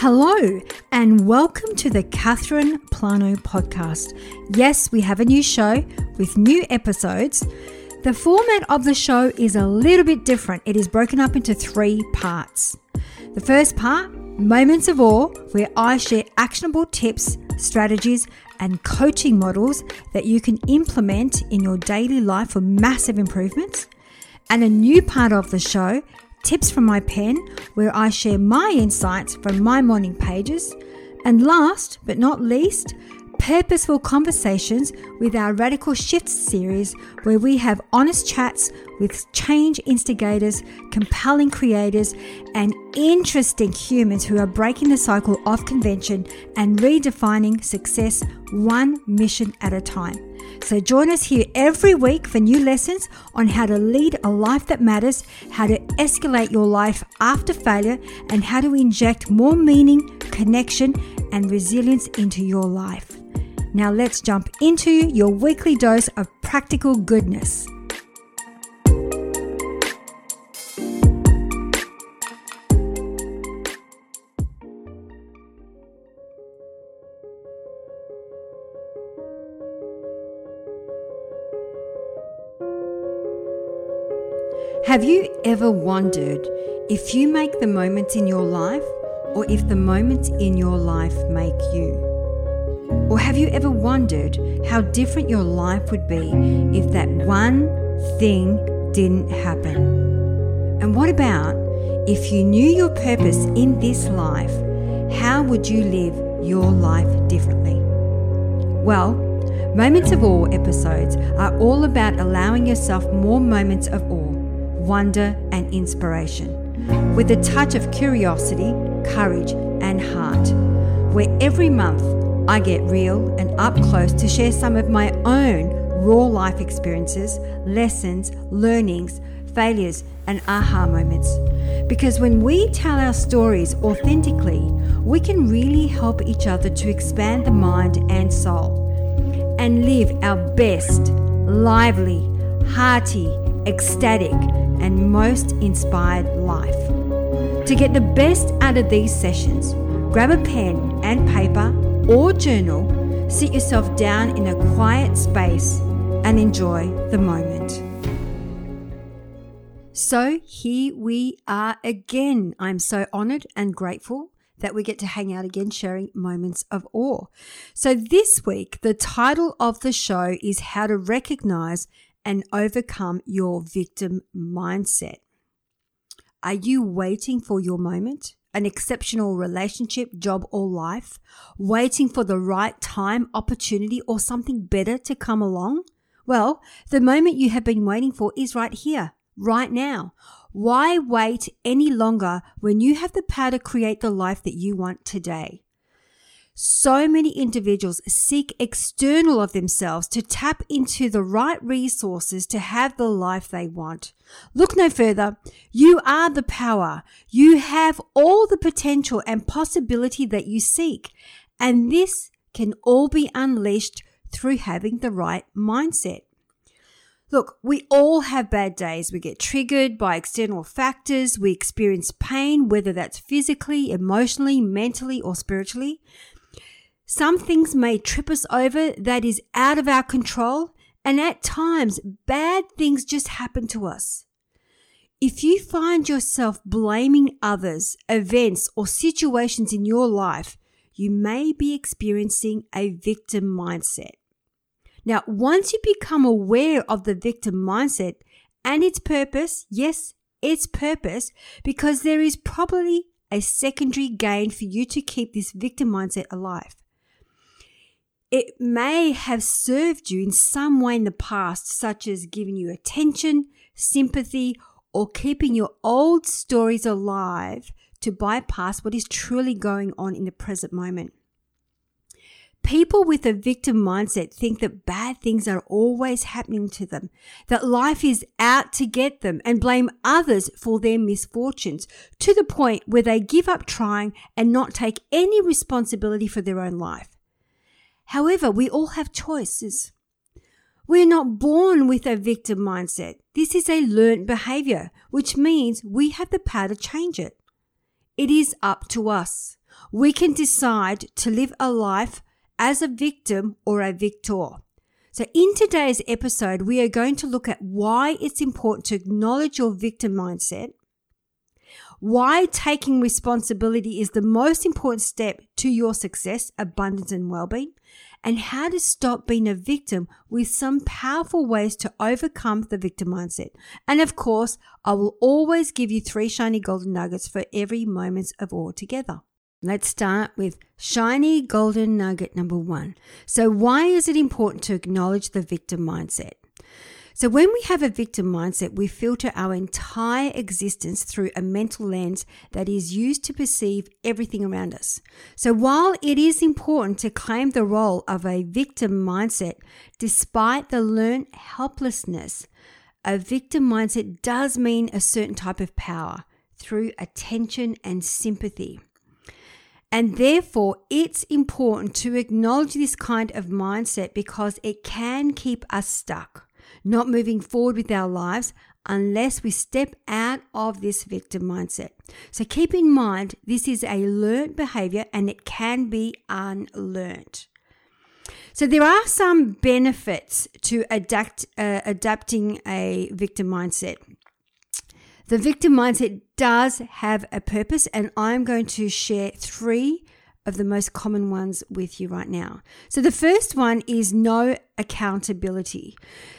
Hello, and welcome to the Catherine Plano podcast. Yes, we have a new show with new episodes. The format of the show is a little bit different. It is broken up into three parts. The first part, Moments of Awe, where I share actionable tips, strategies, and coaching models that you can implement in your daily life for massive improvements. And a new part of the show, tips from my pen, where I share my insights from my morning pages. And last but not least, purposeful conversations with our Radical Shifts series, where we have honest chats with change instigators, compelling creators, and interesting humans who are breaking the cycle of convention and redefining success one mission at a time. So join us here every week for new lessons on how to lead a life that matters, how to escalate your life after failure, and how to inject more meaning, connection, and resilience into your life. Now let's jump into your weekly dose of practical goodness. Have you ever wondered if you make the moments in your life or if the moments in your life make you? Or have you ever wondered how different your life would be if that one thing didn't happen? And what about if you knew your purpose in this life, how would you live your life differently? Well, Moments of Awe episodes are all about allowing yourself more moments of awe wonder, and inspiration, with a touch of curiosity, courage, and heart. Where every month I get real and up close to share some of my own raw life experiences, lessons, learnings, failures, and aha moments. Because when we tell our stories authentically, we can really help each other to expand the mind and soul and live our best, lively, hearty, ecstatic, and most inspired life. To get the best out of these sessions, grab a pen and paper or journal, sit yourself down in a quiet space, and enjoy the moment. So here we are again. I'm so honored and grateful that we get to hang out again sharing moments of awe. So this week, the title of the show is How to Recognize and overcome your victim mindset. Are you waiting for your moment? An exceptional relationship, job, or life? Waiting for the right time, opportunity, or something better to come along? Well, the moment you have been waiting for is right here, right now. Why wait any longer when you have the power to create the life that you want today? So many individuals seek external of themselves to tap into the right resources to have the life they want. Look no further. You are the power. You have all the potential and possibility that you seek. And this can all be unleashed through having the right mindset. Look, we all have bad days. We get triggered by external factors. We experience pain, whether that's physically, emotionally, mentally, or spiritually. Some things may trip us over that is out of our control, and at times, bad things just happen to us. If you find yourself blaming others, events, or situations in your life, you may be experiencing a victim mindset. Now, once you become aware of the victim mindset and its purpose, yes, its purpose, because there is probably a secondary gain for you to keep this victim mindset alive. It may have served you in some way in the past, such as giving you attention, sympathy, or keeping your old stories alive to bypass what is truly going on in the present moment. People with a victim mindset think that bad things are always happening to them, that life is out to get them, and blame others for their misfortunes to the point where they give up trying and not take any responsibility for their own life. However, we all have choices. We're not born with a victim mindset. This is a learned behavior, which means we have the power to change it. It is up to us. we can decide to live a life as a victim or a victor. So, in today's episode, we are going to look at why it's important to acknowledge your victim mindset, why taking responsibility is the most important step to your success, abundance, and well being, and how to stop being a victim with some powerful ways to overcome the victim mindset. And of course, I will always give you three shiny golden nuggets for every moment of awe together. Let's start with shiny golden nugget number one. So, why is it important to acknowledge the victim mindset? So, when we have a victim mindset, we filter our entire existence through a mental lens that is used to perceive everything around us. So, while it is important to claim the role of a victim mindset, despite the learned helplessness, a victim mindset does mean a certain type of power through attention and sympathy. And therefore, it's important to acknowledge this kind of mindset because it can keep us stuck not moving forward with our lives unless we step out of this victim mindset. So keep in mind, this is a learned behavior and it can be unlearned. So there are some benefits to adapt, uh, adapting a victim mindset. The victim mindset does have a purpose, and I'm going to share three of the most common ones with you right now. So, the first one is no accountability.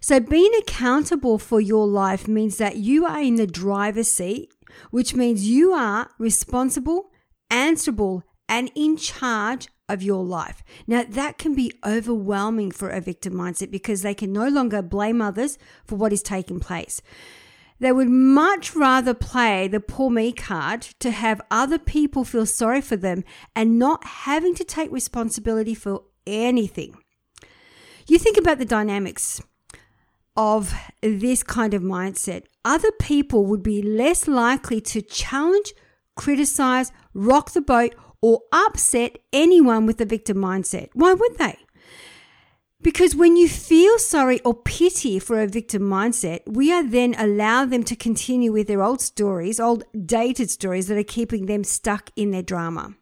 So, being accountable for your life means that you are in the driver's seat, which means you are responsible, answerable, and in charge of your life. Now, that can be overwhelming for a victim mindset because they can no longer blame others for what is taking place. They would much rather play the poor me card to have other people feel sorry for them and not having to take responsibility for anything. You think about the dynamics of this kind of mindset. Other people would be less likely to challenge, criticize, rock the boat, or upset anyone with a victim mindset. Why would they? Because when you feel sorry or pity for a victim mindset, we are then allow them to continue with their old stories, old dated stories that are keeping them stuck in their drama.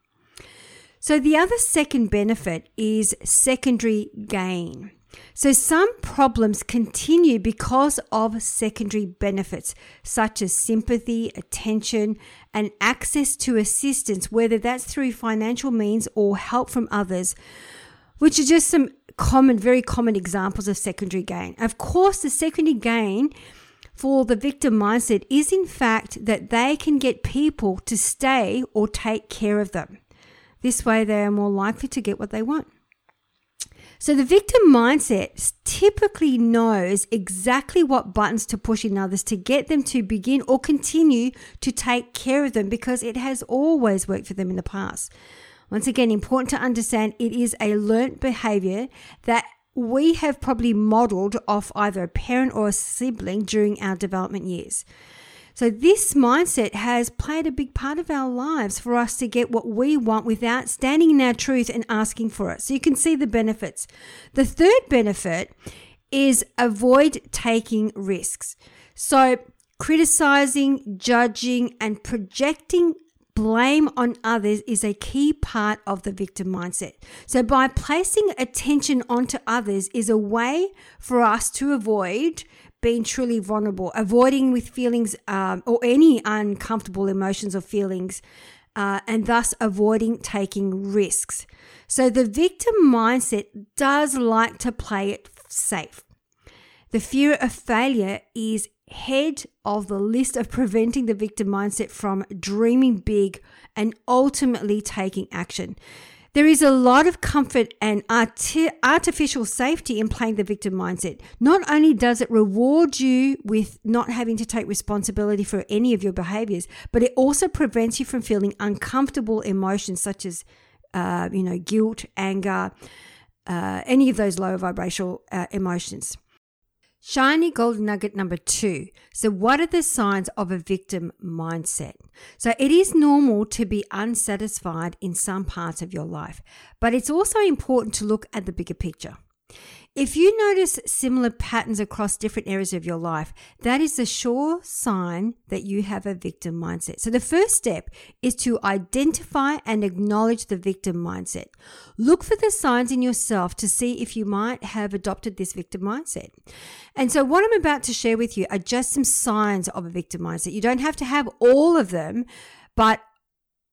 So the other second benefit is secondary gain. So some problems continue because of secondary benefits, such as sympathy, attention, and access to assistance, whether that's through financial means or help from others, which are just some common, very common examples of secondary gain. Of course, the secondary gain for the victim mindset is in fact that they can get people to stay or take care of them. This way, they are more likely to get what they want. So, the victim mindset typically knows exactly what buttons to push in others to get them to begin or continue to take care of them because it has always worked for them in the past. Once again, important to understand it is a learnt behavior that we have probably modeled off either a parent or a sibling during our development years. So, this mindset has played a big part of our lives for us to get what we want without standing in our truth and asking for it. So, you can see the benefits. The third benefit is avoid taking risks. So, criticizing, judging, and projecting blame on others is a key part of the victim mindset. So, by placing attention onto others, is a way for us to avoid being truly vulnerable, avoiding with feelings um, or any uncomfortable emotions or feelings, uh, and thus avoiding taking risks. So, the victim mindset does like to play it safe. The fear of failure is head of the list of preventing the victim mindset from dreaming big and ultimately taking action. There is a lot of comfort and arti- artificial safety in playing the victim mindset. Not only does it reward you with not having to take responsibility for any of your behaviors, but it also prevents you from feeling uncomfortable emotions such as, uh, you know, guilt, anger, uh, any of those lower vibrational uh, emotions. Shiny gold nugget number two. So, what are the signs of a victim mindset? So, it is normal to be unsatisfied in some parts of your life, but it's also important to look at the bigger picture. If you notice similar patterns across different areas of your life, that is a sure sign that you have a victim mindset. So the first step is to identify and acknowledge the victim mindset. Look for the signs in yourself to see if you might have adopted this victim mindset. And so what I'm about to share with you are just some signs of a victim mindset. You don't have to have all of them, but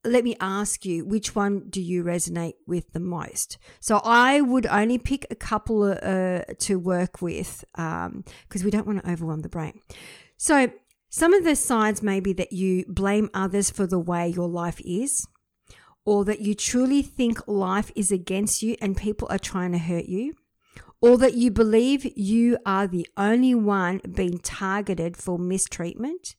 let me ask you, which one do you resonate with the most? So I would only pick a couple uh, to work with because um, we don't want to overwhelm the brain. So some of the signs may be that you blame others for the way your life is, or that you truly think life is against you and people are trying to hurt you, or that you believe you are the only one being targeted for mistreatment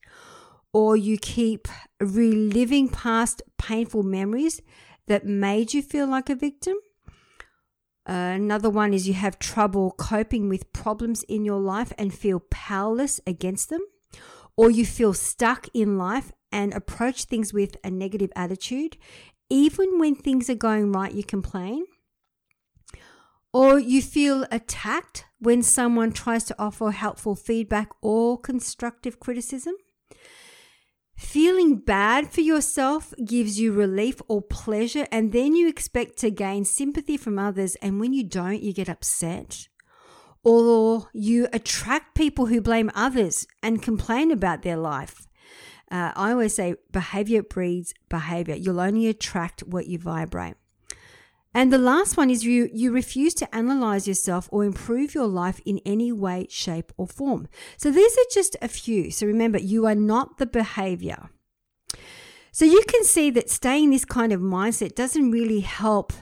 or you keep reliving past painful memories that made you feel like a victim. Uh, another one is you have trouble coping with problems in your life and feel powerless against them, or you feel stuck in life and approach things with a negative attitude. Even when things are going right, you complain. Or you feel attacked when someone tries to offer helpful feedback or constructive criticism. Feeling bad for yourself gives you relief or pleasure, and then you expect to gain sympathy from others. And when you don't, you get upset. Or you attract people who blame others and complain about their life. Uh, I always say behavior breeds behavior. You'll only attract what you vibrate. And the last one is you you refuse to analyze yourself or improve your life in any way, shape, or form. So these are just a few. So remember, you are not the behavior. So you can see that staying this kind of mindset doesn't really help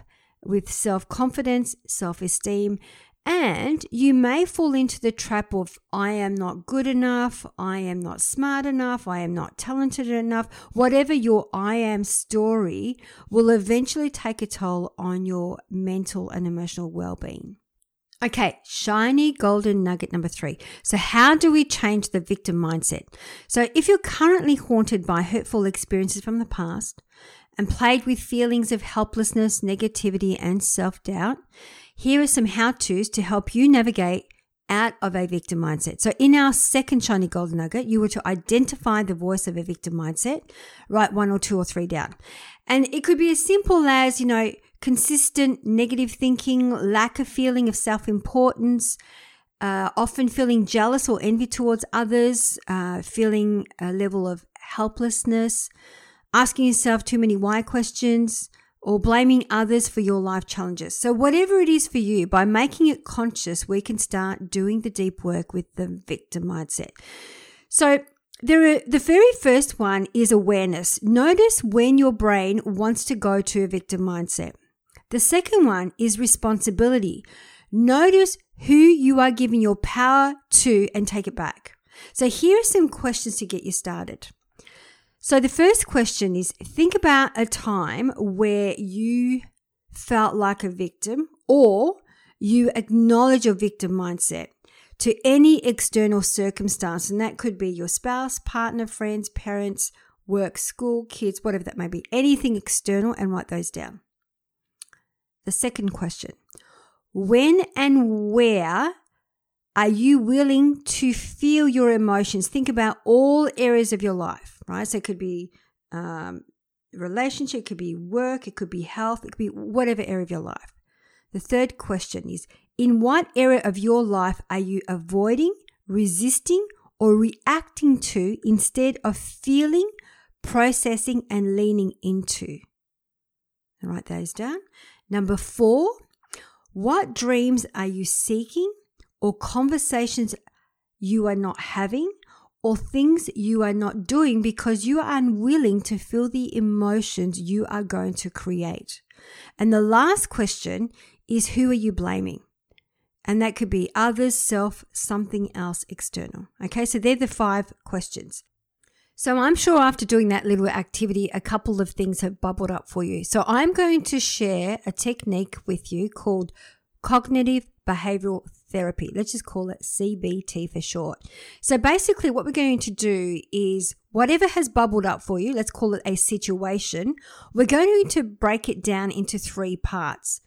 with self confidence, self esteem, and you may fall into the trap of, I am not good enough, I am not smart enough, I am not talented enough. Whatever your I am story will eventually take a toll on your mental and emotional well being. Okay, shiny golden nugget number three. So, how do we change the victim mindset? So, if you're currently haunted by hurtful experiences from the past and plagued with feelings of helplessness, negativity, and self doubt, here are some how to's to help you navigate out of a victim mindset. So, in our second shiny golden nugget, you were to identify the voice of a victim mindset, write one or two or three down. And it could be as simple as, you know, consistent negative thinking, lack of feeling of self importance, uh, often feeling jealous or envy towards others, uh, feeling a level of helplessness, asking yourself too many why questions, or blaming others for your life challenges. So, whatever it is for you, by making it conscious, we can start doing the deep work with the victim mindset. So, there are, the very first one is awareness. Notice when your brain wants to go to a victim mindset. The second one is responsibility. Notice who you are giving your power to and take it back. So, here are some questions to get you started. So, the first question is think about a time where you felt like a victim or you acknowledge your victim mindset to any external circumstance. And that could be your spouse, partner, friends, parents, work, school, kids, whatever that may be. Anything external and write those down. The second question When and where are you willing to feel your emotions? Think about all areas of your life, right? So it could be um, relationship, it could be work, it could be health, it could be whatever area of your life. The third question is In what area of your life are you avoiding, resisting, or reacting to instead of feeling, processing, and leaning into? Write those down. Number four, what dreams are you seeking? Or conversations you are not having or things you are not doing because you are unwilling to feel the emotions you are going to create. And the last question is who are you blaming? And that could be others, self, something else external. Okay, so they're the five questions. So I'm sure after doing that little activity, a couple of things have bubbled up for you. So I'm going to share a technique with you called cognitive behavioral therapy. Let's just call it CBT for short. So basically, what we're going to do is whatever has bubbled up for you, let's call it a situation, we're going to break it down into three parts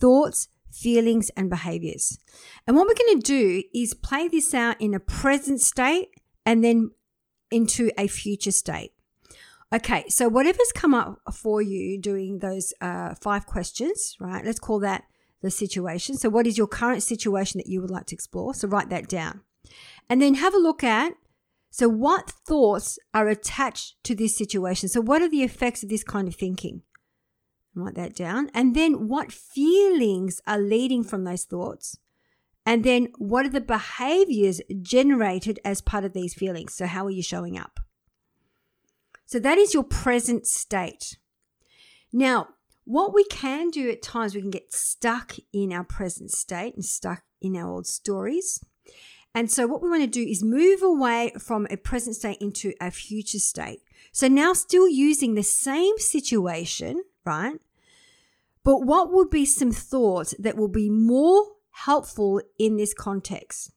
thoughts, feelings, and behaviors. And what we're going to do is play this out in a present state and then into a future state. Okay, so whatever's come up for you doing those uh, five questions, right? Let's call that the situation. So, what is your current situation that you would like to explore? So, write that down. And then have a look at so, what thoughts are attached to this situation? So, what are the effects of this kind of thinking? Write that down. And then, what feelings are leading from those thoughts? And then, what are the behaviors generated as part of these feelings? So, how are you showing up? So, that is your present state. Now, what we can do at times, we can get stuck in our present state and stuck in our old stories. And so, what we want to do is move away from a present state into a future state. So, now still using the same situation, right? But what would be some thoughts that will be more helpful in this context?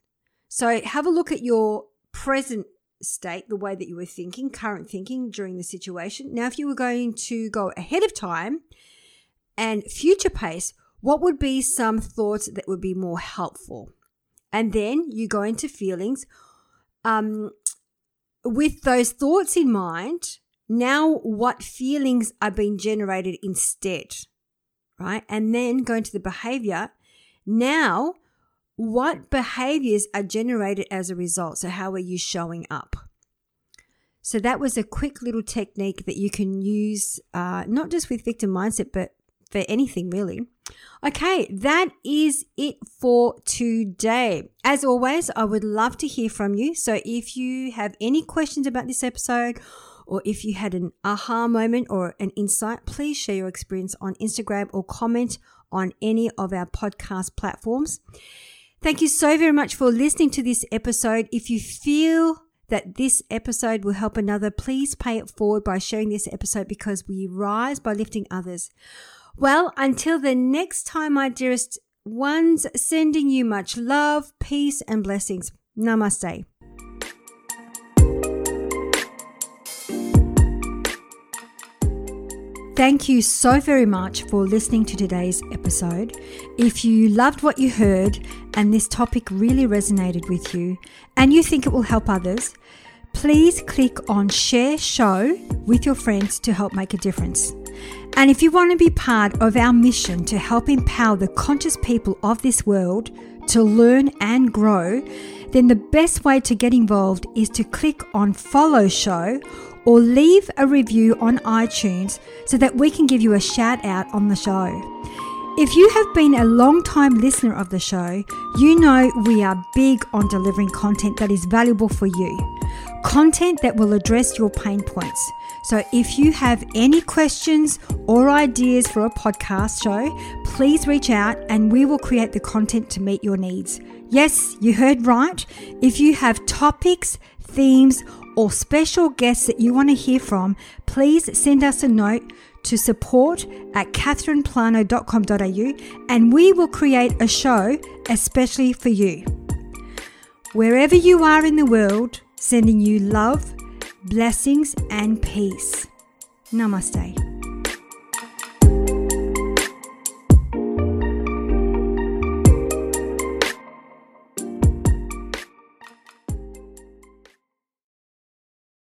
So, have a look at your present state, the way that you were thinking, current thinking during the situation. Now, if you were going to go ahead of time and future pace, what would be some thoughts that would be more helpful? And then you go into feelings. Um, with those thoughts in mind, now what feelings are being generated instead, right? And then go into the behavior. Now, what behaviors are generated as a result? So, how are you showing up? So, that was a quick little technique that you can use, uh, not just with victim mindset, but for anything really. Okay, that is it for today. As always, I would love to hear from you. So if you have any questions about this episode, or if you had an aha moment or an insight, please share your experience on Instagram or comment on any of our podcast platforms. Thank you so very much for listening to this episode. If you feel that this episode will help another, please pay it forward by sharing this episode because we rise by lifting others. Well, until the next time, my dearest ones, sending you much love, peace, and blessings. Namaste. Thank you so very much for listening to today's episode. If you loved what you heard and this topic really resonated with you and you think it will help others, please click on Share Show with your friends to help make a difference. And if you want to be part of our mission to help empower the conscious people of this world to learn and grow, then the best way to get involved is to click on Follow Show or leave a review on iTunes so that we can give you a shout out on the show. If you have been a long time listener of the show, you know we are big on delivering content that is valuable for you, content that will address your pain points. So if you have any questions or ideas for a podcast show, please reach out and we will create the content to meet your needs. Yes, you heard right. If you have topics, themes, or special guests that you want to hear from, please send us a note to support at catherineplano.com.au and we will create a show especially for you. Wherever you are in the world, sending you love, blessings, and peace. Namaste.